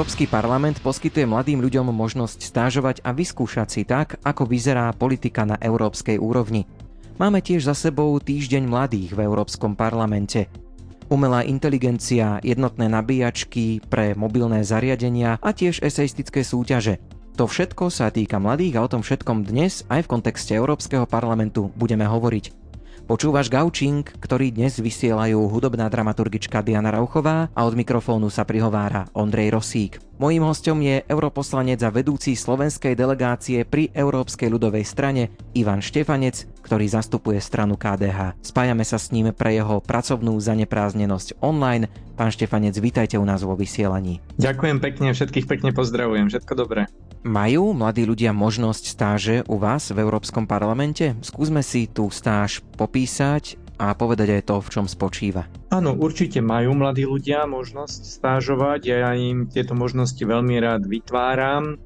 Európsky parlament poskytuje mladým ľuďom možnosť stážovať a vyskúšať si tak, ako vyzerá politika na európskej úrovni. Máme tiež za sebou týždeň mladých v Európskom parlamente. Umelá inteligencia, jednotné nabíjačky pre mobilné zariadenia a tiež eseistické súťaže. To všetko sa týka mladých a o tom všetkom dnes aj v kontexte Európskeho parlamentu budeme hovoriť. Počúvaš Gaučing, ktorý dnes vysielajú hudobná dramaturgička Diana Rauchová a od mikrofónu sa prihovára Ondrej Rosík. Mojím hostom je europoslanec a vedúci slovenskej delegácie pri Európskej ľudovej strane Ivan Štefanec, ktorý zastupuje stranu KDH. Spájame sa s ním pre jeho pracovnú zanepráznenosť online. Pán Štefanec, vítajte u nás vo vysielaní. Ďakujem pekne, všetkých pekne pozdravujem, všetko dobré. Majú mladí ľudia možnosť stáže u vás v Európskom parlamente? Skúsme si tú stáž popísať a povedať aj to, v čom spočíva. Áno, určite majú mladí ľudia možnosť stážovať. Ja im tieto možnosti veľmi rád vytváram.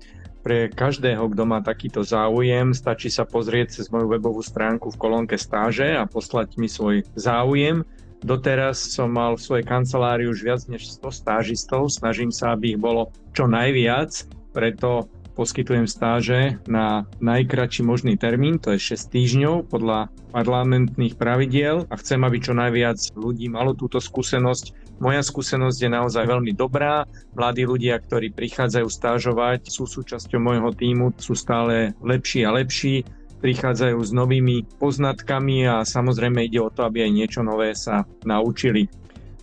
Pre každého, kto má takýto záujem, stačí sa pozrieť cez moju webovú stránku v kolónke stáže a poslať mi svoj záujem. Doteraz som mal v svojej kancelárii už viac než 100 stážistov, snažím sa, aby ich bolo čo najviac, preto poskytujem stáže na najkračší možný termín, to je 6 týždňov podľa parlamentných pravidiel a chcem, aby čo najviac ľudí malo túto skúsenosť. Moja skúsenosť je naozaj veľmi dobrá. Mladí ľudia, ktorí prichádzajú stážovať, sú súčasťou môjho týmu, sú stále lepší a lepší prichádzajú s novými poznatkami a samozrejme ide o to, aby aj niečo nové sa naučili.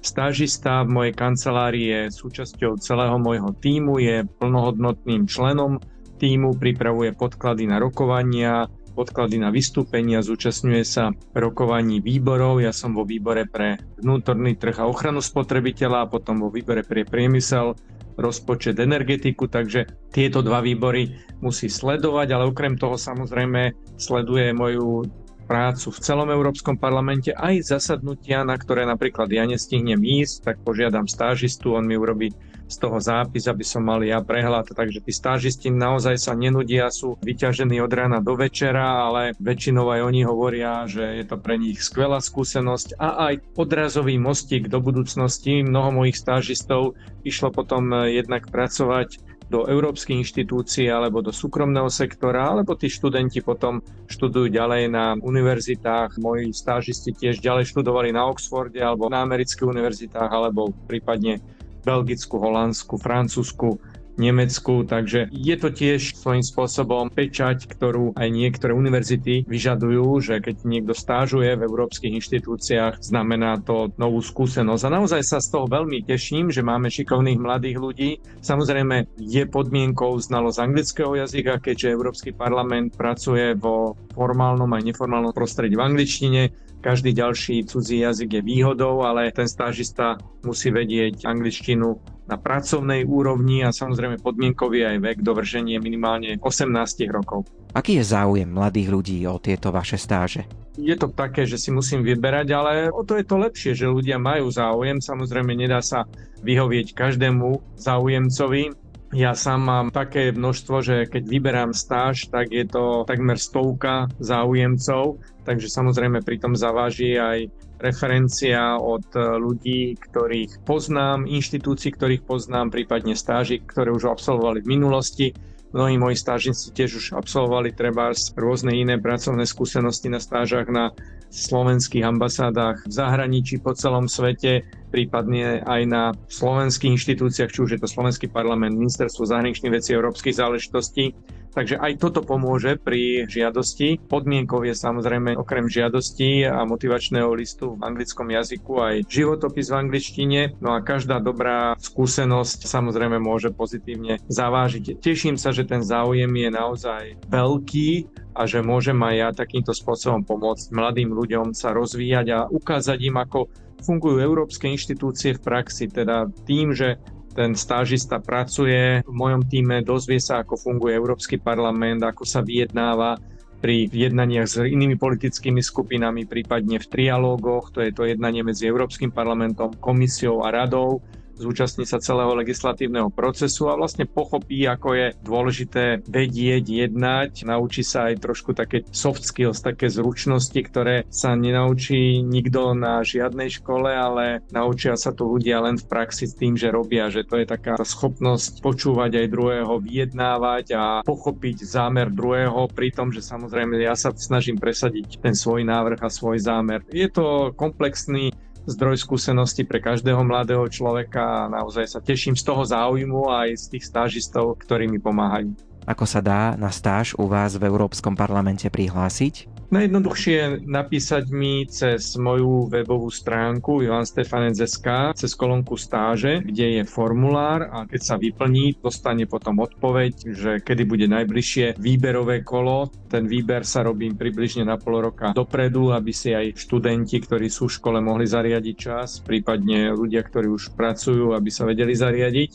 Stážista v mojej kancelárii je súčasťou celého môjho týmu, je plnohodnotným členom týmu, pripravuje podklady na rokovania, podklady na vystúpenia, zúčastňuje sa rokovaní výborov. Ja som vo výbore pre vnútorný trh a ochranu spotrebiteľa a potom vo výbore pre priemysel, rozpočet, energetiku, takže tieto dva výbory musí sledovať, ale okrem toho samozrejme sleduje moju prácu v celom Európskom parlamente, aj zasadnutia, na ktoré napríklad ja nestihnem ísť, tak požiadam stážistu, on mi urobí z toho zápis, aby som mal ja prehľad. Takže tí stážisti naozaj sa nenudia, sú vyťažení od rána do večera, ale väčšinou aj oni hovoria, že je to pre nich skvelá skúsenosť a aj odrazový mostík do budúcnosti. Mnoho mojich stážistov išlo potom jednak pracovať do európskych inštitúcií alebo do súkromného sektora, alebo tí študenti potom študujú ďalej na univerzitách. Moji stážisti tiež ďalej študovali na Oxforde alebo na amerických univerzitách, alebo prípadne Belgicku, Holandsku, Francúzsku Nemecku, takže je to tiež svojím spôsobom pečať, ktorú aj niektoré univerzity vyžadujú, že keď niekto stážuje v európskych inštitúciách, znamená to novú skúsenosť. A naozaj sa z toho veľmi teším, že máme šikovných mladých ľudí. Samozrejme je podmienkou znalosť anglického jazyka, keďže Európsky parlament pracuje vo formálnom aj neformálnom prostredí v angličtine, každý ďalší cudzí jazyk je výhodou, ale ten stážista musí vedieť angličtinu na pracovnej úrovni a samozrejme podmienkový aj vek dovršenie minimálne 18 rokov. Aký je záujem mladých ľudí o tieto vaše stáže? Je to také, že si musím vyberať, ale o to je to lepšie, že ľudia majú záujem. Samozrejme nedá sa vyhovieť každému záujemcovi, ja sám mám také množstvo, že keď vyberám stáž, tak je to takmer stovka záujemcov, takže samozrejme pri tom zaváži aj referencia od ľudí, ktorých poznám, inštitúcií, ktorých poznám, prípadne stáži, ktoré už absolvovali v minulosti. Mnohí moji stážnici tiež už absolvovali treba rôzne iné pracovné skúsenosti na stážach na slovenských ambasádach v zahraničí po celom svete, prípadne aj na slovenských inštitúciách, či už je to Slovenský parlament, Ministerstvo zahraničných vecí a európskych záležitostí. Takže aj toto pomôže pri žiadosti. Podmienkou je samozrejme okrem žiadosti a motivačného listu v anglickom jazyku aj životopis v angličtine. No a každá dobrá skúsenosť samozrejme môže pozitívne zavážiť. Teším sa, že ten záujem je naozaj veľký a že môžem aj ja takýmto spôsobom pomôcť mladým ľuďom sa rozvíjať a ukázať im, ako fungujú európske inštitúcie v praxi, teda tým, že ten stážista pracuje v mojom týme, dozvie sa, ako funguje Európsky parlament, ako sa vyjednáva pri jednaniach s inými politickými skupinami, prípadne v trialógoch, to je to jednanie medzi Európskym parlamentom, komisiou a radou. Zúčastní sa celého legislatívneho procesu a vlastne pochopí, ako je dôležité vedieť, jednať, naučí sa aj trošku také soft skills, také zručnosti, ktoré sa nenaučí nikto na žiadnej škole, ale naučia sa to ľudia len v praxi s tým, že robia, že to je taká schopnosť počúvať aj druhého, vyjednávať a pochopiť zámer druhého, pri tom, že samozrejme ja sa snažím presadiť ten svoj návrh a svoj zámer. Je to komplexný zdroj skúsenosti pre každého mladého človeka a naozaj sa teším z toho záujmu aj z tých stážistov, ktorí mi pomáhajú. Ako sa dá na stáž u vás v Európskom parlamente prihlásiť? Najjednoduchšie napísať mi cez moju webovú stránku ivanstefanec.sk cez kolónku stáže, kde je formulár a keď sa vyplní, dostane potom odpoveď, že kedy bude najbližšie výberové kolo. Ten výber sa robí približne na pol roka dopredu, aby si aj študenti, ktorí sú v škole, mohli zariadiť čas, prípadne ľudia, ktorí už pracujú, aby sa vedeli zariadiť.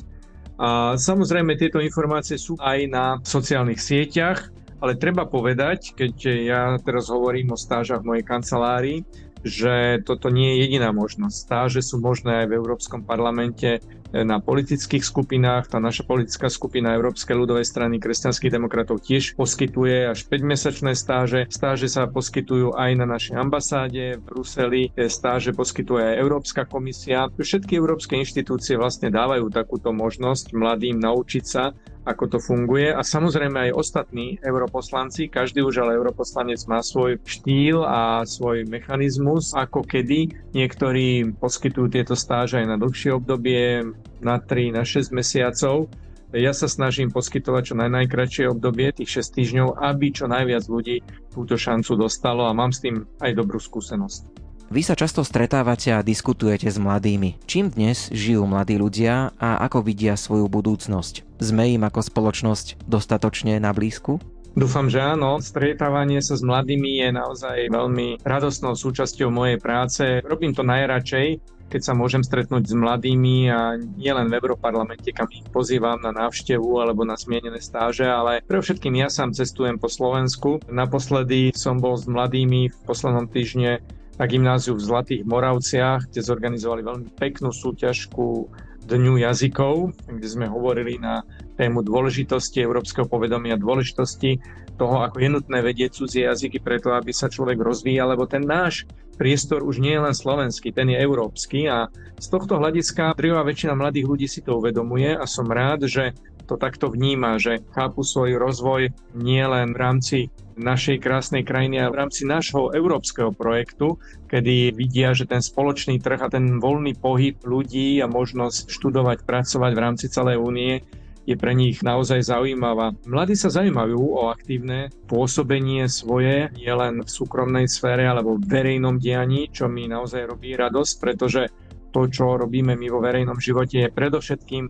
A samozrejme tieto informácie sú aj na sociálnych sieťach, ale treba povedať, keď ja teraz hovorím o stážach v mojej kancelárii, že toto nie je jediná možnosť. Stáže sú možné aj v Európskom parlamente na politických skupinách. Tá naša politická skupina Európskej ľudovej strany kresťanských demokratov tiež poskytuje až 5-mesačné stáže. Stáže sa poskytujú aj na našej ambasáde v Bruseli. Stáže poskytuje aj Európska komisia. Všetky európske inštitúcie vlastne dávajú takúto možnosť mladým naučiť sa ako to funguje a samozrejme aj ostatní europoslanci, každý už ale europoslanec má svoj štýl a svoj mechanizmus, ako kedy. Niektorí poskytujú tieto stáže aj na dlhšie obdobie, na 3, na 6 mesiacov. Ja sa snažím poskytovať čo najnajkračšie obdobie, tých 6 týždňov, aby čo najviac ľudí túto šancu dostalo a mám s tým aj dobrú skúsenosť. Vy sa často stretávate a diskutujete s mladými. Čím dnes žijú mladí ľudia a ako vidia svoju budúcnosť? Sme im ako spoločnosť dostatočne na blízku? Dúfam, že áno. Stretávanie sa s mladými je naozaj veľmi radostnou súčasťou mojej práce. Robím to najradšej, keď sa môžem stretnúť s mladými a nielen v Európarlamente, kam ich pozývam na návštevu alebo na zmienené stáže, ale pre všetkým ja sám cestujem po Slovensku. Naposledy som bol s mladými v poslednom týždne na gymnáziu v Zlatých Moravciach, kde zorganizovali veľmi peknú súťažku Dňu jazykov, kde sme hovorili na tému dôležitosti európskeho povedomia, dôležitosti toho, ako je nutné vedieť cudzie jazyky preto, aby sa človek rozvíjal, lebo ten náš priestor už nie je len slovenský, ten je európsky a z tohto hľadiska drvivá väčšina mladých ľudí si to uvedomuje a som rád, že to takto vníma, že chápu svoj rozvoj nie len v rámci našej krásnej krajiny a v rámci nášho európskeho projektu, kedy vidia, že ten spoločný trh a ten voľný pohyb ľudí a možnosť študovať, pracovať v rámci celej únie je pre nich naozaj zaujímavá. Mladí sa zaujímajú o aktívne pôsobenie svoje, nielen v súkromnej sfére alebo v verejnom dianí, čo mi naozaj robí radosť, pretože to, čo robíme my vo verejnom živote, je predovšetkým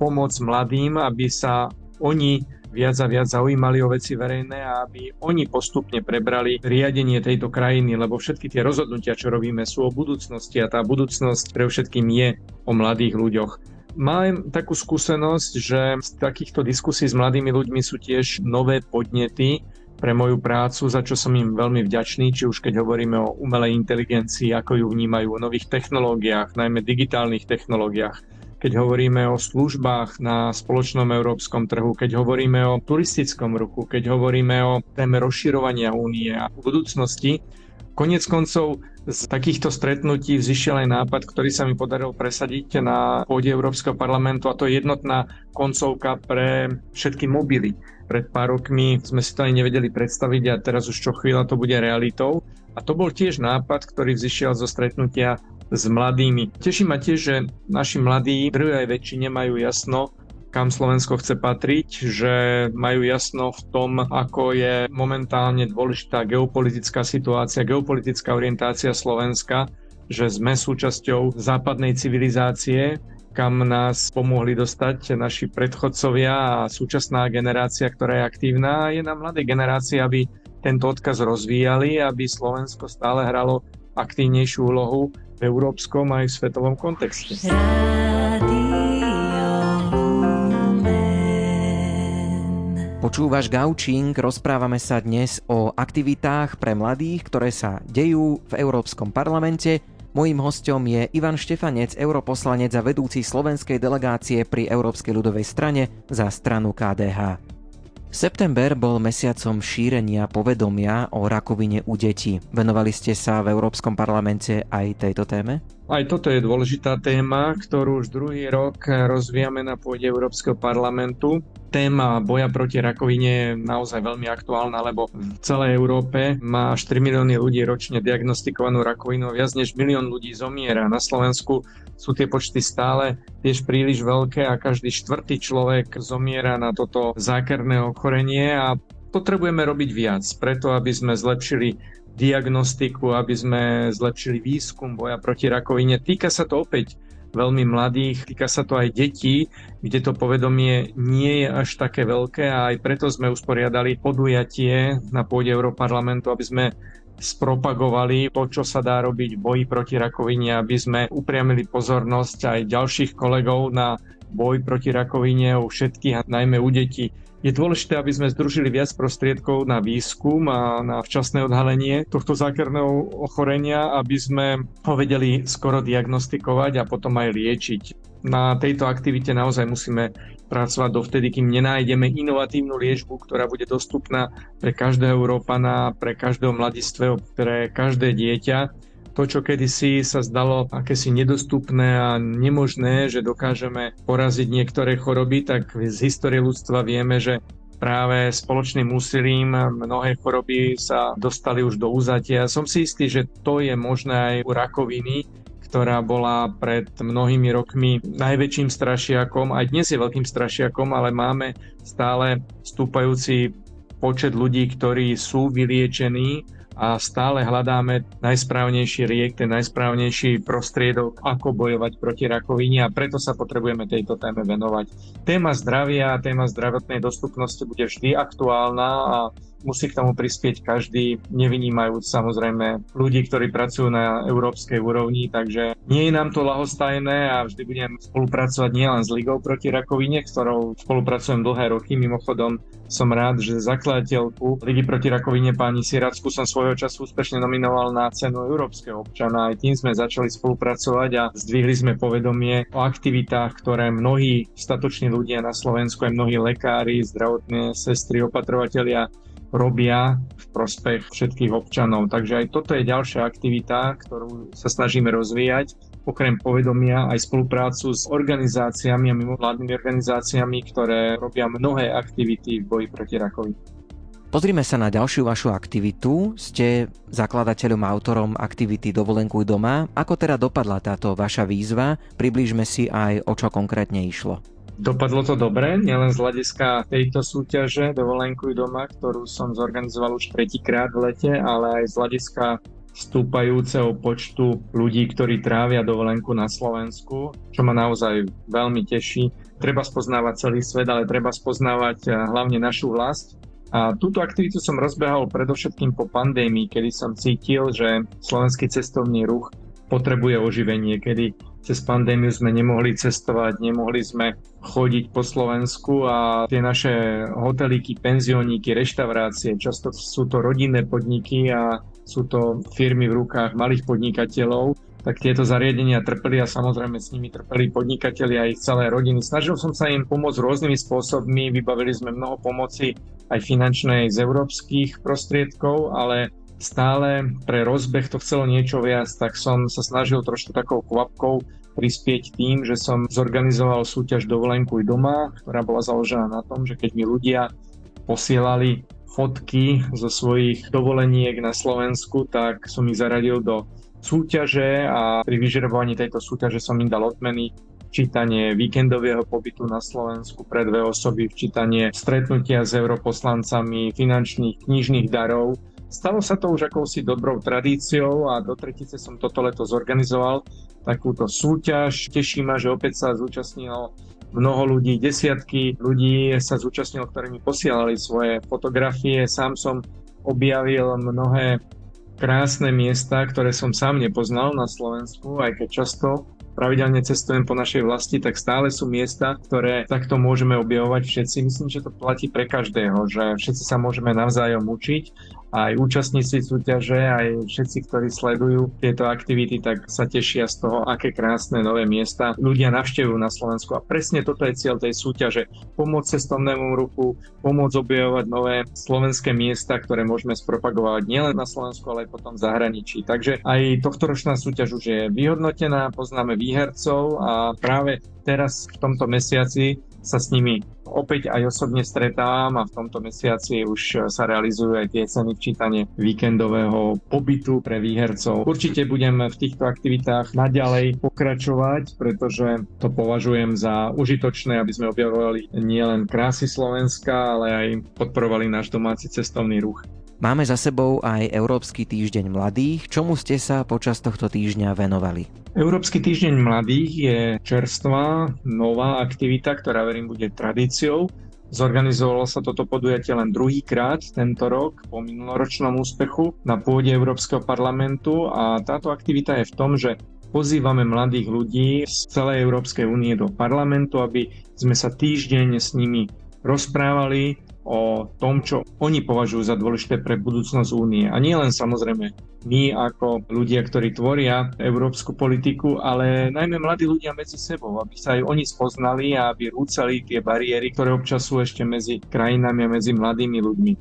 pomoc mladým, aby sa oni viac a viac zaujímali o veci verejné a aby oni postupne prebrali riadenie tejto krajiny, lebo všetky tie rozhodnutia, čo robíme, sú o budúcnosti a tá budúcnosť pre všetkým je o mladých ľuďoch. Mám takú skúsenosť, že z takýchto diskusí s mladými ľuďmi sú tiež nové podnety pre moju prácu, za čo som im veľmi vďačný, či už keď hovoríme o umelej inteligencii, ako ju vnímajú, o nových technológiách, najmä digitálnych technológiách keď hovoríme o službách na spoločnom európskom trhu, keď hovoríme o turistickom ruchu, keď hovoríme o téme rozširovania únie a budúcnosti. Konec koncov z takýchto stretnutí vzýšiel aj nápad, ktorý sa mi podaril presadiť na pôde Európskeho parlamentu a to je jednotná koncovka pre všetky mobily. Pred pár rokmi sme si to aj nevedeli predstaviť a teraz už čo chvíľa to bude realitou. A to bol tiež nápad, ktorý vzýšiel zo stretnutia s mladými. Teší ma tiež, že naši mladí v aj väčšine majú jasno, kam Slovensko chce patriť, že majú jasno v tom, ako je momentálne dôležitá geopolitická situácia, geopolitická orientácia Slovenska, že sme súčasťou západnej civilizácie, kam nás pomohli dostať naši predchodcovia a súčasná generácia, ktorá je aktívna. Je na mladej generácii, aby tento odkaz rozvíjali, aby Slovensko stále hralo aktívnejšiu úlohu európskom aj svetovom kontexte. Počúvaš Gaučing, rozprávame sa dnes o aktivitách pre mladých, ktoré sa dejú v Európskom parlamente Mojím hostom je Ivan Štefanec, europoslanec a vedúci slovenskej delegácie pri Európskej ľudovej strane za stranu KDH. September bol mesiacom šírenia povedomia o rakovine u detí. Venovali ste sa v Európskom parlamente aj tejto téme? Aj toto je dôležitá téma, ktorú už druhý rok rozvíjame na pôde Európskeho parlamentu. Téma boja proti rakovine je naozaj veľmi aktuálna, lebo v celej Európe má 4 milióny ľudí ročne diagnostikovanú rakovinu, viac než milión ľudí zomiera. Na Slovensku sú tie počty stále tiež príliš veľké a každý štvrtý človek zomiera na toto zákerné ochorenie a potrebujeme robiť viac, preto aby sme zlepšili diagnostiku, aby sme zlepšili výskum boja proti rakovine. Týka sa to opäť veľmi mladých, týka sa to aj detí, kde to povedomie nie je až také veľké a aj preto sme usporiadali podujatie na pôde Európarlamentu, aby sme spropagovali to, čo sa dá robiť v boji proti rakovine, aby sme upriamili pozornosť aj ďalších kolegov na boj proti rakovine u všetkých najmä u detí. Je dôležité, aby sme združili viac prostriedkov na výskum a na včasné odhalenie tohto zákerného ochorenia, aby sme ho vedeli skoro diagnostikovať a potom aj liečiť. Na tejto aktivite naozaj musíme pracovať dovtedy, kým nenájdeme inovatívnu liečbu, ktorá bude dostupná pre každého Európana, pre každého mladistvého, pre každé dieťa to, čo kedysi sa zdalo akési nedostupné a nemožné, že dokážeme poraziť niektoré choroby, tak z histórie ľudstva vieme, že práve spoločným úsilím mnohé choroby sa dostali už do úzatia. Som si istý, že to je možné aj u rakoviny, ktorá bola pred mnohými rokmi najväčším strašiakom. Aj dnes je veľkým strašiakom, ale máme stále stúpajúci počet ľudí, ktorí sú vyliečení a stále hľadáme najsprávnejší riek, ten najsprávnejší prostriedok, ako bojovať proti rakovine a preto sa potrebujeme tejto téme venovať. Téma zdravia, téma zdravotnej dostupnosti bude vždy aktuálna a musí k tomu prispieť každý, nevynímajúc samozrejme ľudí, ktorí pracujú na európskej úrovni, takže nie je nám to lahostajné a vždy budem spolupracovať nielen s Ligou proti rakovine, ktorou spolupracujem dlhé roky. Mimochodom som rád, že zakladateľku Ligy proti rakovine pani Siracku som svojho času úspešne nominoval na cenu európskeho občana. Aj tým sme začali spolupracovať a zdvihli sme povedomie o aktivitách, ktoré mnohí statoční ľudia na Slovensku, aj mnohí lekári, zdravotné sestry, opatrovatelia robia v prospech všetkých občanov. Takže aj toto je ďalšia aktivita, ktorú sa snažíme rozvíjať okrem povedomia aj spoluprácu s organizáciami a mimovládnymi organizáciami, ktoré robia mnohé aktivity v boji proti rakovine. Pozrime sa na ďalšiu vašu aktivitu. Ste zakladateľom a autorom aktivity Dovolenkuj doma. Ako teda dopadla táto vaša výzva? Priblížme si aj, o čo konkrétne išlo. Dopadlo to dobre, nielen z hľadiska tejto súťaže Dovolenkuj doma, ktorú som zorganizoval už tretíkrát v lete, ale aj z hľadiska stúpajúceho počtu ľudí, ktorí trávia dovolenku na Slovensku, čo ma naozaj veľmi teší. Treba spoznávať celý svet, ale treba spoznávať eh, hlavne našu vlast. A túto aktivitu som rozbehol predovšetkým po pandémii, kedy som cítil, že slovenský cestovný ruch potrebuje oživenie, kedy cez pandémiu sme nemohli cestovať, nemohli sme chodiť po Slovensku a tie naše hotelíky, penzióníky, reštaurácie, často sú to rodinné podniky a sú to firmy v rukách malých podnikateľov, tak tieto zariadenia trpeli a samozrejme s nimi trpeli podnikateľi a ich celé rodiny. Snažil som sa im pomôcť rôznymi spôsobmi, vybavili sme mnoho pomoci aj finančnej z európskych prostriedkov, ale stále pre rozbeh to chcelo niečo viac, tak som sa snažil trošku takou kvapkou prispieť tým, že som zorganizoval súťaž Dovolenkuj doma, ktorá bola založená na tom, že keď mi ľudia posielali fotky zo svojich dovoleniek na Slovensku, tak som ich zaradil do súťaže a pri vyžrebovaní tejto súťaže som im dal odmeny včítanie víkendového pobytu na Slovensku pre dve osoby, včítanie stretnutia s europoslancami, finančných knižných darov Stalo sa to už akousi dobrou tradíciou a do tretice som toto leto zorganizoval takúto súťaž. Teší ma, že opäť sa zúčastnilo mnoho ľudí, desiatky ľudí sa zúčastnilo, ktorí mi posielali svoje fotografie. Sám som objavil mnohé krásne miesta, ktoré som sám nepoznal na Slovensku, aj keď často pravidelne cestujem po našej vlasti, tak stále sú miesta, ktoré takto môžeme objavovať všetci. Myslím, že to platí pre každého, že všetci sa môžeme navzájom učiť aj účastníci súťaže, aj všetci, ktorí sledujú tieto aktivity, tak sa tešia z toho, aké krásne nové miesta ľudia navštevujú na Slovensku. A presne toto je cieľ tej súťaže. Pomôcť cestovnému ruchu, pomôcť objavovať nové slovenské miesta, ktoré môžeme spropagovať nielen na Slovensku, ale aj potom v zahraničí. Takže aj tohtoročná súťaž už je vyhodnotená, poznáme výhercov a práve teraz v tomto mesiaci sa s nimi opäť aj osobne stretávam a v tomto mesiaci už sa realizujú aj tie ceny včítanie víkendového pobytu pre výhercov. Určite budem v týchto aktivitách naďalej pokračovať, pretože to považujem za užitočné, aby sme objavovali nielen krásy Slovenska, ale aj podporovali náš domáci cestovný ruch. Máme za sebou aj Európsky týždeň mladých. Čomu ste sa počas tohto týždňa venovali? Európsky týždeň mladých je čerstvá, nová aktivita, ktorá verím bude tradíciou. Zorganizovalo sa toto podujatie len druhýkrát tento rok po minuloročnom úspechu na pôde Európskeho parlamentu a táto aktivita je v tom, že pozývame mladých ľudí z celej Európskej únie do parlamentu, aby sme sa týždeň s nimi rozprávali o tom, čo oni považujú za dôležité pre budúcnosť únie. A nie len samozrejme my ako ľudia, ktorí tvoria európsku politiku, ale najmä mladí ľudia medzi sebou, aby sa aj oni spoznali a aby rúcali tie bariéry, ktoré občas sú ešte medzi krajinami a medzi mladými ľuďmi.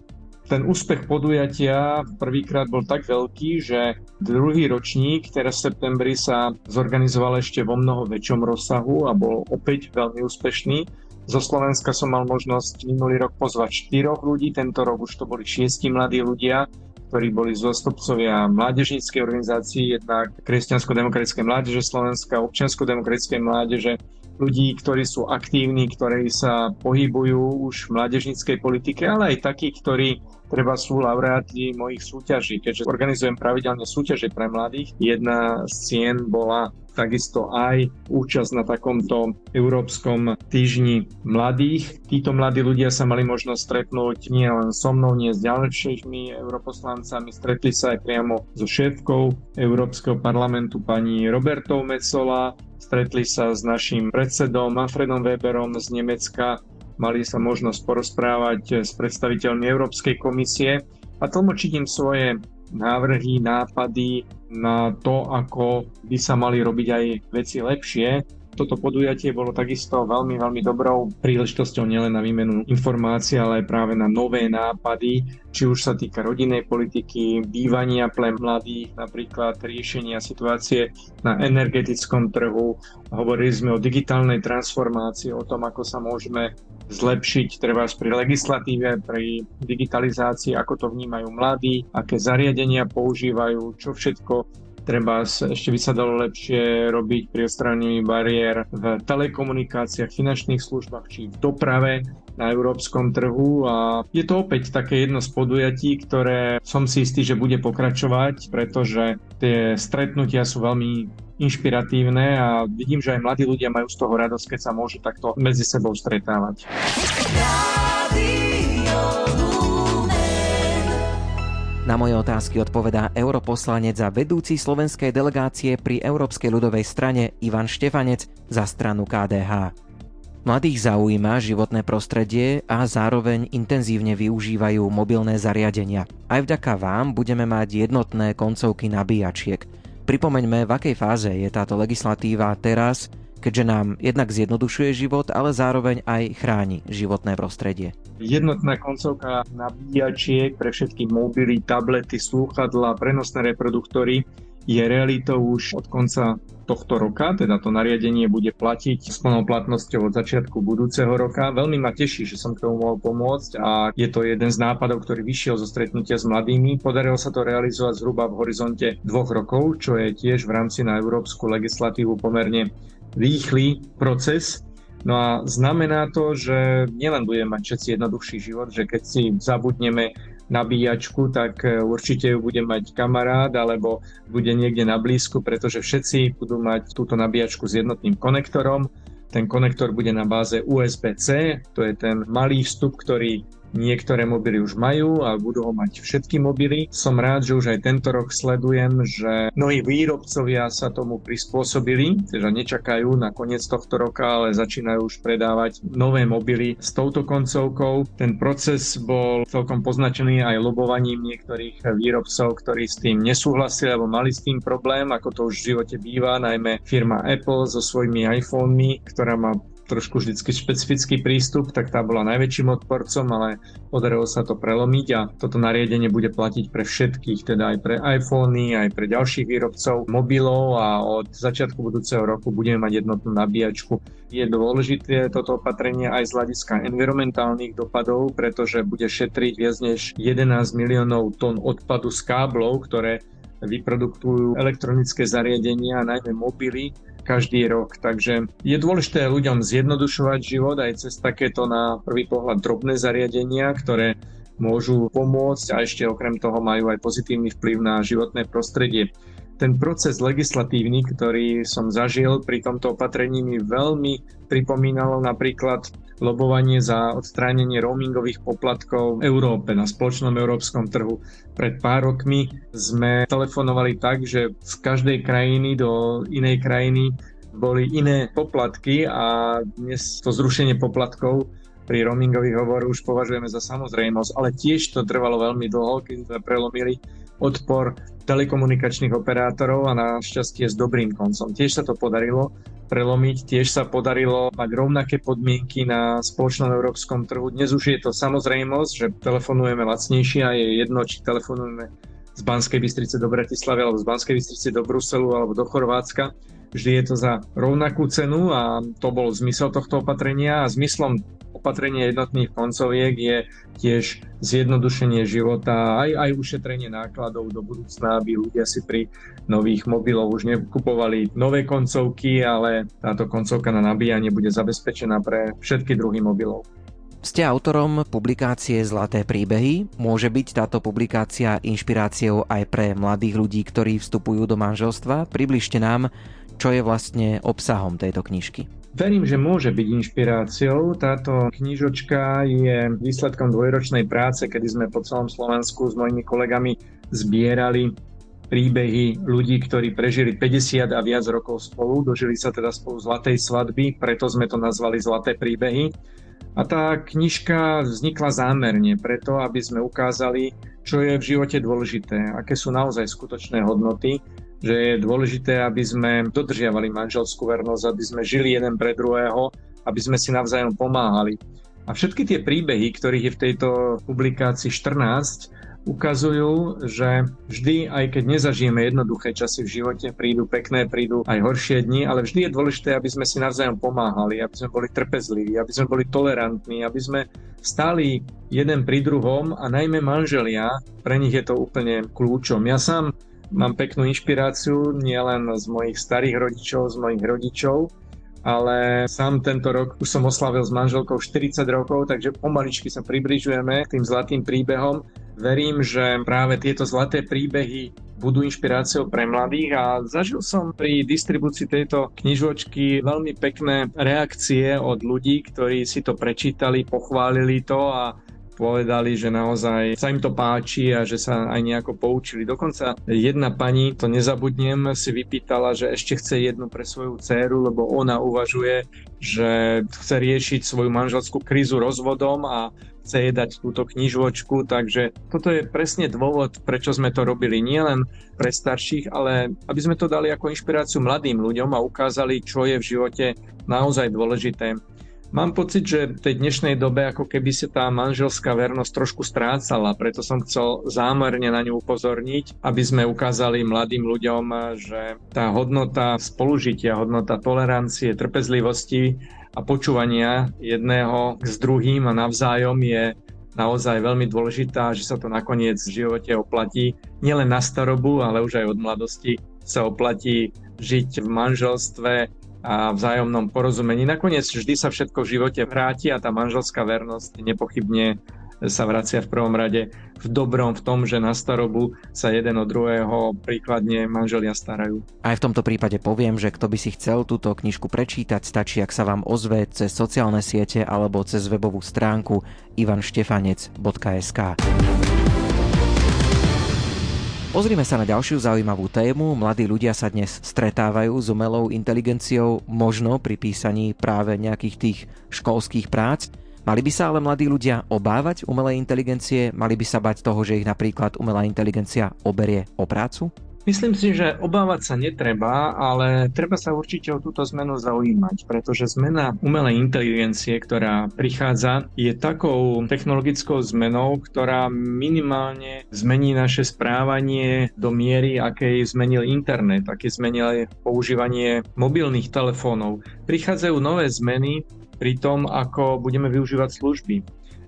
Ten úspech podujatia prvýkrát bol tak veľký, že druhý ročník, teraz v septembri sa zorganizoval ešte vo mnoho väčšom rozsahu a bol opäť veľmi úspešný zo Slovenska som mal možnosť minulý rok pozvať štyroch ľudí, tento rok už to boli šiesti mladí ľudia, ktorí boli zostupcovia mládežníckej organizácií, jednak Kresťansko-demokratické mládeže Slovenska, Občiansko-demokratické mládeže, ľudí, ktorí sú aktívni, ktorí sa pohybujú už v mládežníckej politike, ale aj takí, ktorí treba sú laureáti mojich súťaží, keďže organizujem pravidelne súťaže pre mladých. Jedna z cien bola takisto aj účasť na takomto Európskom týždni mladých. Títo mladí ľudia sa mali možnosť stretnúť nie len so mnou, nie s ďalšími europoslancami, stretli sa aj priamo so šéfkou Európskeho parlamentu pani Robertou Mecola, stretli sa s našim predsedom Manfredom Weberom z Nemecka, mali sa možnosť porozprávať s predstaviteľmi Európskej komisie a tlmočiť im svoje návrhy, nápady na to, ako by sa mali robiť aj veci lepšie. Toto podujatie bolo takisto veľmi, veľmi dobrou príležitosťou nielen na výmenu informácií, ale aj práve na nové nápady, či už sa týka rodinnej politiky, bývania pre mladých, napríklad riešenia situácie na energetickom trhu. Hovorili sme o digitálnej transformácii, o tom, ako sa môžeme zlepšiť treba pri legislatíve, pri digitalizácii, ako to vnímajú mladí, aké zariadenia používajú, čo všetko treba ešte by sa dalo lepšie robiť pri odstránení bariér v telekomunikáciách, finančných službách či v doprave na európskom trhu a je to opäť také jedno z podujatí, ktoré som si istý, že bude pokračovať, pretože tie stretnutia sú veľmi inšpiratívne a vidím, že aj mladí ľudia majú z toho radosť, keď sa môžu takto medzi sebou stretávať. Na moje otázky odpovedá europoslanec a vedúci slovenskej delegácie pri Európskej ľudovej strane Ivan Štefanec za stranu KDH. Mladých zaujíma životné prostredie a zároveň intenzívne využívajú mobilné zariadenia. Aj vďaka vám budeme mať jednotné koncovky nabíjačiek – Pripomeňme, v akej fáze je táto legislatíva teraz, keďže nám jednak zjednodušuje život, ale zároveň aj chráni životné prostredie. Jednotná koncovka nabíjačiek pre všetky mobily, tablety, slúchadla, prenosné reproduktory je realitou už od konca tohto roka, teda to nariadenie bude platiť s plnou platnosťou od začiatku budúceho roka. Veľmi ma teší, že som k tomu mohol pomôcť a je to jeden z nápadov, ktorý vyšiel zo stretnutia s mladými. Podarilo sa to realizovať zhruba v horizonte dvoch rokov, čo je tiež v rámci na európsku legislatívu pomerne rýchly proces. No a znamená to, že nielen budeme mať všetci jednoduchší život, že keď si zabudneme nabíjačku, tak e, určite ju bude mať kamarát alebo bude niekde na blízku, pretože všetci budú mať túto nabíjačku s jednotným konektorom. Ten konektor bude na báze USB-C, to je ten malý vstup, ktorý Niektoré mobily už majú a budú ho mať všetky mobily. Som rád, že už aj tento rok sledujem, že mnohí výrobcovia sa tomu prispôsobili, teda nečakajú na koniec tohto roka, ale začínajú už predávať nové mobily s touto koncovkou. Ten proces bol celkom poznačený aj lobovaním niektorých výrobcov, ktorí s tým nesúhlasili alebo mali s tým problém, ako to už v živote býva, najmä firma Apple so svojimi iPhonemi, ktorá má trošku vždycky špecifický prístup, tak tá bola najväčším odporcom, ale podarilo sa to prelomiť a toto nariadenie bude platiť pre všetkých, teda aj pre iPhony, aj pre ďalších výrobcov mobilov a od začiatku budúceho roku budeme mať jednotnú nabíjačku. Je dôležité toto opatrenie aj z hľadiska environmentálnych dopadov, pretože bude šetriť viac než 11 miliónov tón odpadu z káblov, ktoré vyprodukujú elektronické zariadenia, najmä mobily, každý rok. Takže je dôležité ľuďom zjednodušovať život aj cez takéto na prvý pohľad drobné zariadenia, ktoré môžu pomôcť a ešte okrem toho majú aj pozitívny vplyv na životné prostredie. Ten proces legislatívny, ktorý som zažil pri tomto opatrení, mi veľmi pripomínalo napríklad lobovanie za odstránenie roamingových poplatkov v Európe na spoločnom európskom trhu. Pred pár rokmi sme telefonovali tak, že z každej krajiny do inej krajiny boli iné poplatky a dnes to zrušenie poplatkov pri roamingových hovoroch už považujeme za samozrejmosť, ale tiež to trvalo veľmi dlho, keď sme prelomili odpor telekomunikačných operátorov a našťastie s dobrým koncom. Tiež sa to podarilo prelomiť, tiež sa podarilo mať rovnaké podmienky na spoločnom európskom trhu. Dnes už je to samozrejmosť, že telefonujeme lacnejšie a je jedno, či telefonujeme z Banskej Bystrice do Bratislavy alebo z Banskej Bystrice do Bruselu alebo do Chorvátska. Vždy je to za rovnakú cenu a to bol zmysel tohto opatrenia a zmyslom opatrenie jednotných koncoviek je tiež zjednodušenie života, aj, aj ušetrenie nákladov do budúcna, aby ľudia si pri nových mobilov už nekupovali nové koncovky, ale táto koncovka na nabíjanie bude zabezpečená pre všetky druhy mobilov. Ste autorom publikácie Zlaté príbehy. Môže byť táto publikácia inšpiráciou aj pre mladých ľudí, ktorí vstupujú do manželstva? Približte nám, čo je vlastne obsahom tejto knižky. Verím, že môže byť inšpiráciou. Táto knižočka je výsledkom dvojročnej práce, kedy sme po celom Slovensku s mojimi kolegami zbierali príbehy ľudí, ktorí prežili 50 a viac rokov spolu, dožili sa teda spolu zlatej svadby, preto sme to nazvali Zlaté príbehy. A tá knižka vznikla zámerne preto, aby sme ukázali, čo je v živote dôležité, aké sú naozaj skutočné hodnoty že je dôležité, aby sme dodržiavali manželskú vernosť, aby sme žili jeden pre druhého, aby sme si navzájom pomáhali. A všetky tie príbehy, ktorých je v tejto publikácii 14, ukazujú, že vždy, aj keď nezažijeme jednoduché časy v živote, prídu pekné, prídu aj horšie dni, ale vždy je dôležité, aby sme si navzájom pomáhali, aby sme boli trpezliví, aby sme boli tolerantní, aby sme stáli jeden pri druhom a najmä manželia, pre nich je to úplne kľúčom. Ja sám mám peknú inšpiráciu nielen z mojich starých rodičov, z mojich rodičov, ale sám tento rok už som oslavil s manželkou 40 rokov, takže pomaličky sa približujeme k tým zlatým príbehom. Verím, že práve tieto zlaté príbehy budú inšpiráciou pre mladých a zažil som pri distribúcii tejto knižočky veľmi pekné reakcie od ľudí, ktorí si to prečítali, pochválili to a povedali, že naozaj sa im to páči a že sa aj nejako poučili. Dokonca jedna pani, to nezabudnem, si vypýtala, že ešte chce jednu pre svoju dceru, lebo ona uvažuje, že chce riešiť svoju manželskú krízu rozvodom a chce jej dať túto knižočku, takže toto je presne dôvod, prečo sme to robili nielen pre starších, ale aby sme to dali ako inšpiráciu mladým ľuďom a ukázali, čo je v živote naozaj dôležité. Mám pocit, že v tej dnešnej dobe ako keby sa tá manželská vernosť trošku strácala, preto som chcel zámerne na ňu upozorniť, aby sme ukázali mladým ľuďom, že tá hodnota spolužitia, hodnota tolerancie, trpezlivosti a počúvania jedného s druhým a navzájom je naozaj veľmi dôležitá, že sa to nakoniec v živote oplatí. Nielen na starobu, ale už aj od mladosti sa oplatí žiť v manželstve a vzájomnom porozumení. Nakoniec vždy sa všetko v živote vráti a tá manželská vernosť nepochybne sa vracia v prvom rade v dobrom v tom, že na starobu sa jeden od druhého príkladne manželia starajú. Aj v tomto prípade poviem, že kto by si chcel túto knižku prečítať, stačí, ak sa vám ozve cez sociálne siete alebo cez webovú stránku ivanštefanec.sk. Pozrime sa na ďalšiu zaujímavú tému. Mladí ľudia sa dnes stretávajú s umelou inteligenciou, možno pri písaní práve nejakých tých školských prác. Mali by sa ale mladí ľudia obávať umelej inteligencie? Mali by sa bať toho, že ich napríklad umelá inteligencia oberie o prácu? Myslím si, že obávať sa netreba, ale treba sa určite o túto zmenu zaujímať, pretože zmena umelej inteligencie, ktorá prichádza, je takou technologickou zmenou, ktorá minimálne zmení naše správanie do miery, akej zmenil internet, aké zmenil používanie mobilných telefónov. Prichádzajú nové zmeny, pri tom, ako budeme využívať služby.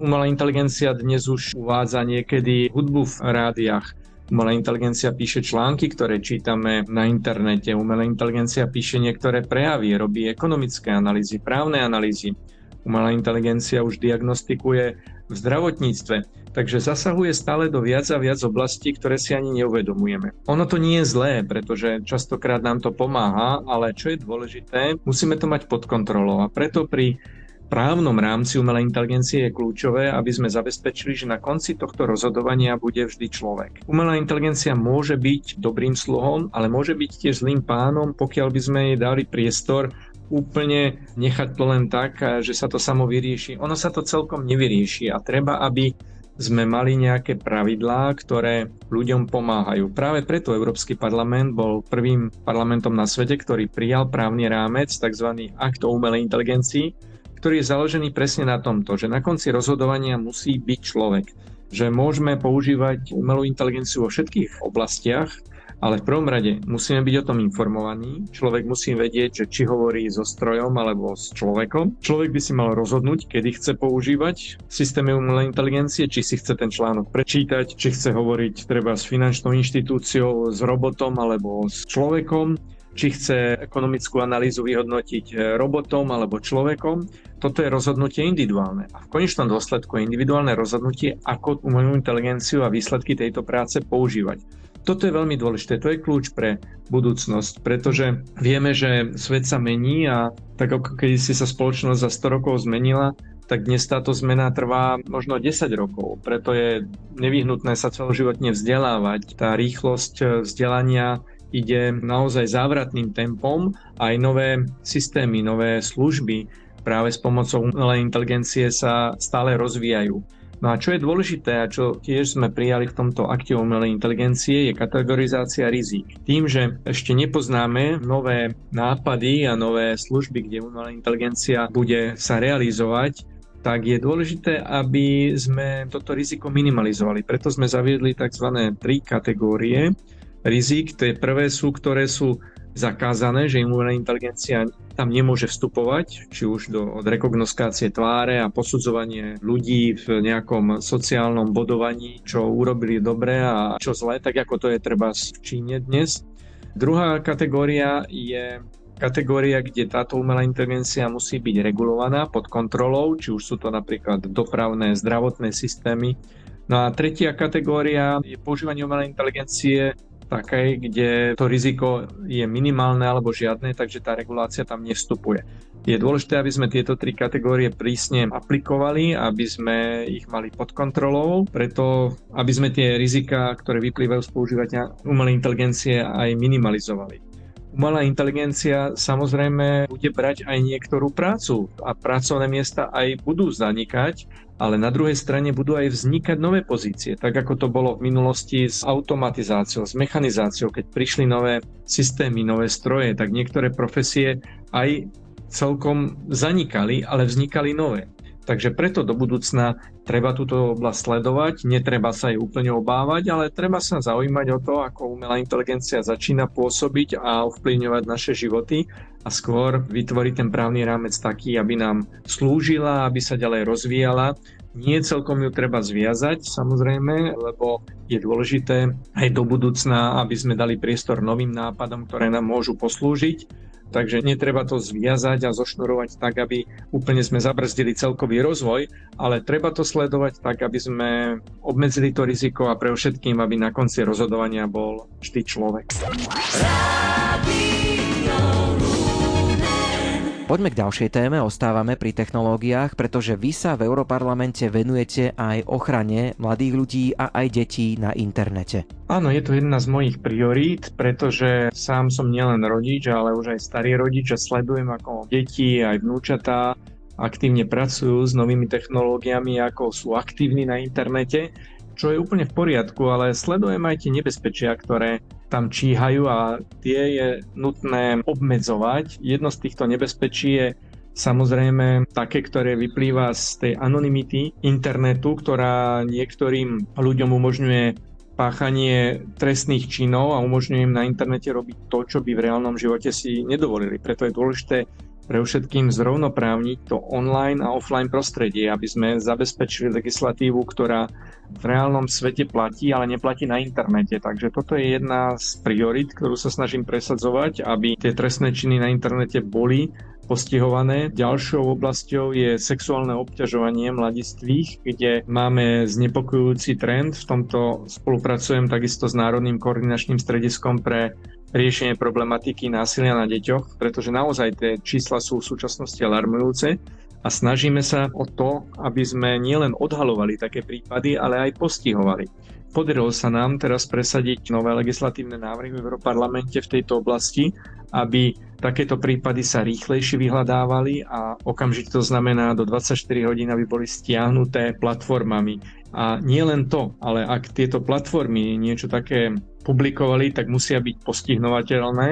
Umelá inteligencia dnes už uvádza niekedy hudbu v rádiách. Umelá inteligencia píše články, ktoré čítame na internete. Umelá inteligencia píše niektoré prejavy, robí ekonomické analýzy, právne analýzy. Umelá inteligencia už diagnostikuje v zdravotníctve. Takže zasahuje stále do viac a viac oblastí, ktoré si ani neuvedomujeme. Ono to nie je zlé, pretože častokrát nám to pomáha, ale čo je dôležité, musíme to mať pod kontrolou a preto pri právnom rámci umelej inteligencie je kľúčové, aby sme zabezpečili, že na konci tohto rozhodovania bude vždy človek. Umelá inteligencia môže byť dobrým sluhom, ale môže byť tiež zlým pánom, pokiaľ by sme jej dali priestor úplne nechať to len tak, že sa to samo vyrieši. Ono sa to celkom nevyrieši a treba, aby sme mali nejaké pravidlá, ktoré ľuďom pomáhajú. Práve preto Európsky parlament bol prvým parlamentom na svete, ktorý prijal právny rámec, tzv. akt o umelej inteligencii, ktorý je založený presne na tomto, že na konci rozhodovania musí byť človek. Že môžeme používať umelú inteligenciu vo všetkých oblastiach, ale v prvom rade musíme byť o tom informovaní. Človek musí vedieť, že či hovorí so strojom alebo s človekom. Človek by si mal rozhodnúť, kedy chce používať systémy umelej inteligencie, či si chce ten článok prečítať, či chce hovoriť treba s finančnou inštitúciou, s robotom alebo s človekom či chce ekonomickú analýzu vyhodnotiť robotom alebo človekom. Toto je rozhodnutie individuálne. A v konečnom dôsledku je individuálne rozhodnutie, ako umelú inteligenciu a výsledky tejto práce používať. Toto je veľmi dôležité, to je kľúč pre budúcnosť, pretože vieme, že svet sa mení a tak ako keď si sa spoločnosť za 100 rokov zmenila, tak dnes táto zmena trvá možno 10 rokov. Preto je nevyhnutné sa celoživotne vzdelávať. Tá rýchlosť vzdelania ide naozaj závratným tempom aj nové systémy, nové služby práve s pomocou umelej inteligencie sa stále rozvíjajú. No a čo je dôležité a čo tiež sme prijali v tomto akte umelej inteligencie je kategorizácia rizik. Tým, že ešte nepoznáme nové nápady a nové služby, kde umelá inteligencia bude sa realizovať, tak je dôležité, aby sme toto riziko minimalizovali. Preto sme zaviedli tzv. tri kategórie rizik. Tie prvé sú, ktoré sú zakázané, že umelá inteligencia tam nemôže vstupovať, či už do, od rekognoskácie tváre a posudzovanie ľudí v nejakom sociálnom bodovaní, čo urobili dobre a čo zle, tak ako to je treba v Číne dnes. Druhá kategória je kategória, kde táto umelá inteligencia musí byť regulovaná pod kontrolou, či už sú to napríklad dopravné, zdravotné systémy. No a tretia kategória je používanie umelej inteligencie takej, kde to riziko je minimálne alebo žiadne, takže tá regulácia tam nevstupuje. Je dôležité, aby sme tieto tri kategórie prísne aplikovali, aby sme ich mali pod kontrolou, preto aby sme tie rizika, ktoré vyplývajú z používania umelej inteligencie, aj minimalizovali. Umelá inteligencia samozrejme bude brať aj niektorú prácu a pracovné miesta aj budú zanikať, ale na druhej strane budú aj vznikať nové pozície, tak ako to bolo v minulosti s automatizáciou, s mechanizáciou, keď prišli nové systémy, nové stroje, tak niektoré profesie aj celkom zanikali, ale vznikali nové. Takže preto do budúcna treba túto oblasť sledovať, netreba sa jej úplne obávať, ale treba sa zaujímať o to, ako umelá inteligencia začína pôsobiť a ovplyvňovať naše životy a skôr vytvoriť ten právny rámec taký, aby nám slúžila, aby sa ďalej rozvíjala. Nie celkom ju treba zviazať, samozrejme, lebo je dôležité aj do budúcna, aby sme dali priestor novým nápadom, ktoré nám môžu poslúžiť Takže netreba to zviazať a zošnurovať tak, aby úplne sme zabrzdili celkový rozvoj, ale treba to sledovať tak, aby sme obmedzili to riziko a pre všetkým, aby na konci rozhodovania bol vždy človek. Poďme k ďalšej téme, ostávame pri technológiách, pretože vy sa v Europarlamente venujete aj ochrane mladých ľudí a aj detí na internete. Áno, je to jedna z mojich priorít, pretože sám som nielen rodič, ale už aj starý rodič a sledujem, ako deti aj vnúčatá aktívne pracujú s novými technológiami, ako sú aktívni na internete, čo je úplne v poriadku, ale sledujem aj tie nebezpečia, ktoré tam číhajú a tie je nutné obmedzovať. Jedno z týchto nebezpečí je samozrejme také, ktoré vyplýva z tej anonymity internetu, ktorá niektorým ľuďom umožňuje páchanie trestných činov a umožňuje im na internete robiť to, čo by v reálnom živote si nedovolili. Preto je dôležité pre všetkým zrovnoprávniť to online a offline prostredie, aby sme zabezpečili legislatívu, ktorá v reálnom svete platí, ale neplatí na internete. Takže toto je jedna z priorit, ktorú sa snažím presadzovať, aby tie trestné činy na internete boli postihované. Ďalšou oblasťou je sexuálne obťažovanie mladistvých, kde máme znepokojujúci trend. V tomto spolupracujem takisto s Národným koordinačným strediskom pre riešenie problematiky násilia na deťoch, pretože naozaj tie čísla sú v súčasnosti alarmujúce a snažíme sa o to, aby sme nielen odhalovali také prípady, ale aj postihovali. Podarilo sa nám teraz presadiť nové legislatívne návrhy v Európarlamente v tejto oblasti, aby takéto prípady sa rýchlejšie vyhľadávali a okamžite to znamená do 24 hodín, aby boli stiahnuté platformami. A nie len to, ale ak tieto platformy niečo také publikovali, tak musia byť postihnovateľné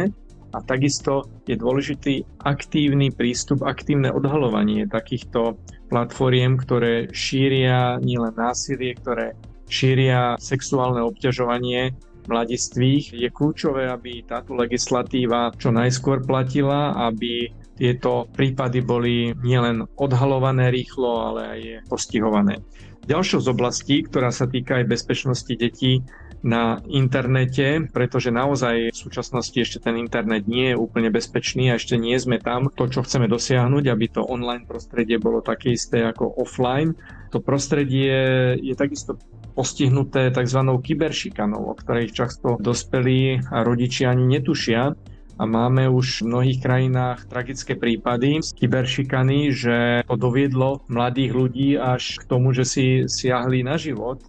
a takisto je dôležitý aktívny prístup, aktívne odhalovanie takýchto platformiem, ktoré šíria nielen násilie, ktoré šíria sexuálne obťažovanie mladistvých. Je kľúčové, aby táto legislatíva čo najskôr platila, aby tieto prípady boli nielen odhalované rýchlo, ale aj postihované. Ďalšou z oblastí, ktorá sa týka aj bezpečnosti detí, na internete, pretože naozaj v súčasnosti ešte ten internet nie je úplne bezpečný a ešte nie sme tam. To, čo chceme dosiahnuť, aby to online prostredie bolo také isté ako offline. To prostredie je takisto postihnuté tzv. kyberšikanou, o ktorej často dospelí a rodičia ani netušia a máme už v mnohých krajinách tragické prípady z kyberšikany, že to doviedlo mladých ľudí až k tomu, že si siahli na život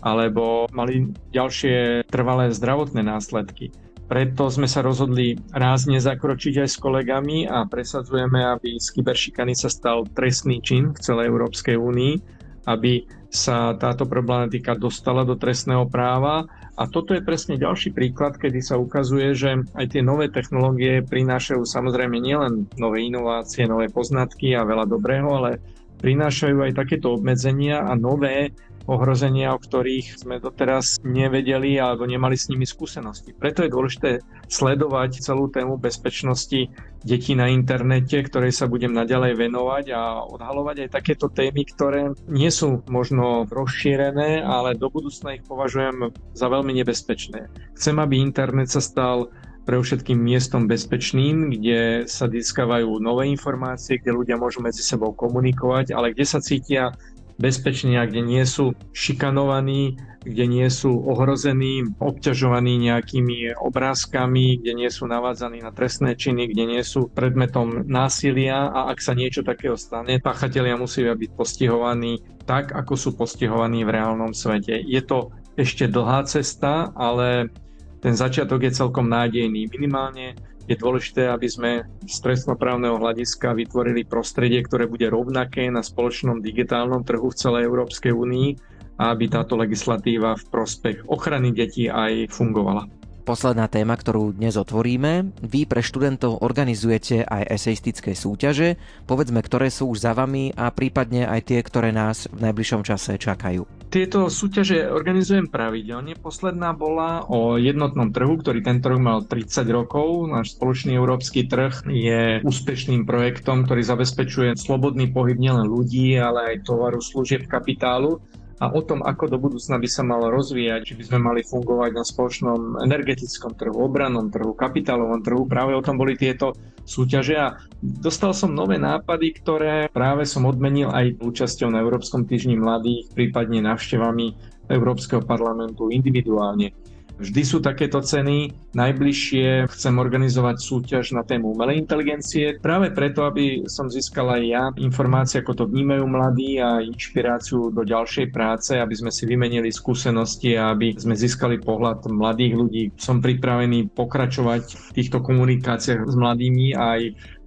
alebo mali ďalšie trvalé zdravotné následky. Preto sme sa rozhodli rázne zakročiť aj s kolegami a presadzujeme, aby z kyberšikany sa stal trestný čin v celej Európskej únii, aby sa táto problematika dostala do trestného práva. A toto je presne ďalší príklad, kedy sa ukazuje, že aj tie nové technológie prinášajú samozrejme nielen nové inovácie, nové poznatky a veľa dobrého, ale prinášajú aj takéto obmedzenia a nové ohrozenia, o ktorých sme doteraz nevedeli alebo nemali s nimi skúsenosti. Preto je dôležité sledovať celú tému bezpečnosti detí na internete, ktorej sa budem naďalej venovať a odhalovať aj takéto témy, ktoré nie sú možno rozšírené, ale do budúcna ich považujem za veľmi nebezpečné. Chcem, aby internet sa stal pre všetkým miestom bezpečným, kde sa získavajú nové informácie, kde ľudia môžu medzi sebou komunikovať, ale kde sa cítia bezpečne a kde nie sú šikanovaní, kde nie sú ohrození, obťažovaní nejakými obrázkami, kde nie sú navádzaní na trestné činy, kde nie sú predmetom násilia a ak sa niečo takého stane, páchatelia musia byť postihovaní tak, ako sú postihovaní v reálnom svete. Je to ešte dlhá cesta, ale ten začiatok je celkom nádejný. Minimálne je dôležité, aby sme z trestnoprávneho hľadiska vytvorili prostredie, ktoré bude rovnaké na spoločnom digitálnom trhu v celej Európskej únii a aby táto legislatíva v prospech ochrany detí aj fungovala. Posledná téma, ktorú dnes otvoríme. Vy pre študentov organizujete aj eseistické súťaže. Povedzme, ktoré sú už za vami a prípadne aj tie, ktoré nás v najbližšom čase čakajú. Tieto súťaže organizujem pravidelne. Posledná bola o jednotnom trhu, ktorý tento rok mal 30 rokov. Náš spoločný európsky trh je úspešným projektom, ktorý zabezpečuje slobodný pohyb nielen ľudí, ale aj tovaru, služieb, kapitálu a o tom, ako do budúcna by sa mal rozvíjať, či by sme mali fungovať na spoločnom energetickom trhu, obrannom trhu, kapitálovom trhu. Práve o tom boli tieto súťaže a dostal som nové nápady, ktoré práve som odmenil aj účasťou na Európskom týždni mladých, prípadne návštevami Európskeho parlamentu individuálne. Vždy sú takéto ceny. Najbližšie chcem organizovať súťaž na tému umelej inteligencie, práve preto, aby som získal aj ja informácie, ako to vnímajú mladí a inšpiráciu do ďalšej práce, aby sme si vymenili skúsenosti a aby sme získali pohľad mladých ľudí. Som pripravený pokračovať v týchto komunikáciách s mladými aj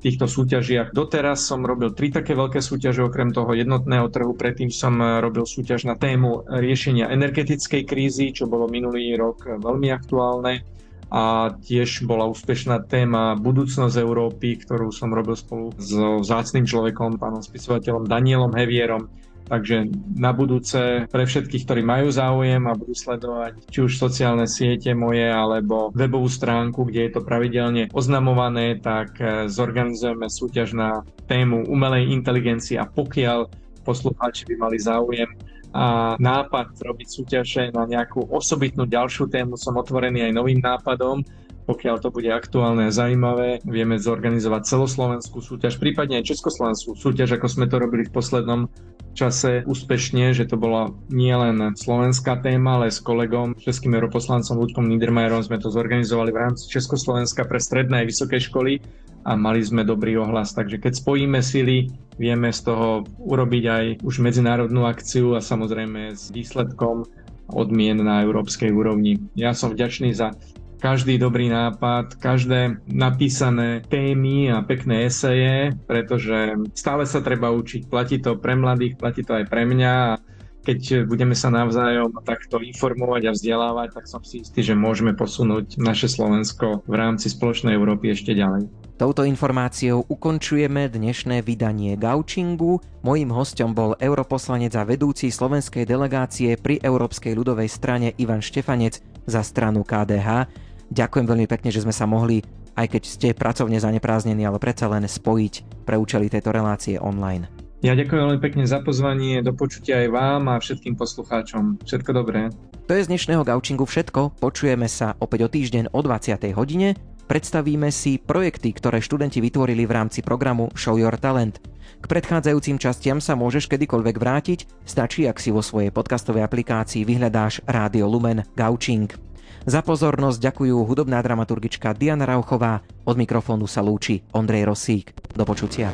týchto súťažiach. Doteraz som robil tri také veľké súťaže, okrem toho jednotného trhu. Predtým som robil súťaž na tému riešenia energetickej krízy, čo bolo minulý rok veľmi aktuálne a tiež bola úspešná téma budúcnosť Európy, ktorú som robil spolu so vzácným človekom, pánom spisovateľom Danielom Hevierom Takže na budúce pre všetkých, ktorí majú záujem a budú sledovať či už sociálne siete moje alebo webovú stránku, kde je to pravidelne oznamované, tak eh, zorganizujeme súťaž na tému umelej inteligencie a pokiaľ poslucháči by mali záujem a nápad robiť súťaže na nejakú osobitnú ďalšiu tému, som otvorený aj novým nápadom, pokiaľ to bude aktuálne a zaujímavé, vieme zorganizovať celoslovenskú súťaž, prípadne aj československú súťaž, ako sme to robili v poslednom čase úspešne, že to bola nielen slovenská téma, ale s kolegom, českým europoslancom Ľudkom Niedermayerom sme to zorganizovali v rámci Československa pre stredné aj vysoké školy a mali sme dobrý ohlas. Takže keď spojíme sily, vieme z toho urobiť aj už medzinárodnú akciu a samozrejme s výsledkom odmien na európskej úrovni. Ja som vďačný za každý dobrý nápad, každé napísané témy a pekné eseje, pretože stále sa treba učiť. Platí to pre mladých, platí to aj pre mňa a keď budeme sa navzájom takto informovať a vzdelávať, tak som si istý, že môžeme posunúť naše Slovensko v rámci spoločnej Európy ešte ďalej. Touto informáciou ukončujeme dnešné vydanie Gaučingu. Mojím hostom bol europoslanec a vedúci slovenskej delegácie pri Európskej ľudovej strane Ivan Štefanec za stranu KDH. Ďakujem veľmi pekne, že sme sa mohli, aj keď ste pracovne zanepráznení, ale predsa len spojiť pre účely tejto relácie online. Ja ďakujem veľmi pekne za pozvanie, do počutia aj vám a všetkým poslucháčom. Všetko dobré. To je z dnešného gaučingu všetko. Počujeme sa opäť o týždeň o 20. hodine. Predstavíme si projekty, ktoré študenti vytvorili v rámci programu Show Your Talent. K predchádzajúcim častiam sa môžeš kedykoľvek vrátiť, stačí, ak si vo svojej podcastovej aplikácii vyhľadáš Rádio Lumen Gaučing. Za pozornosť ďakujú hudobná dramaturgička Diana Rauchová, od mikrofónu sa lúči Ondrej Rosík. Do počutia.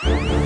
thank you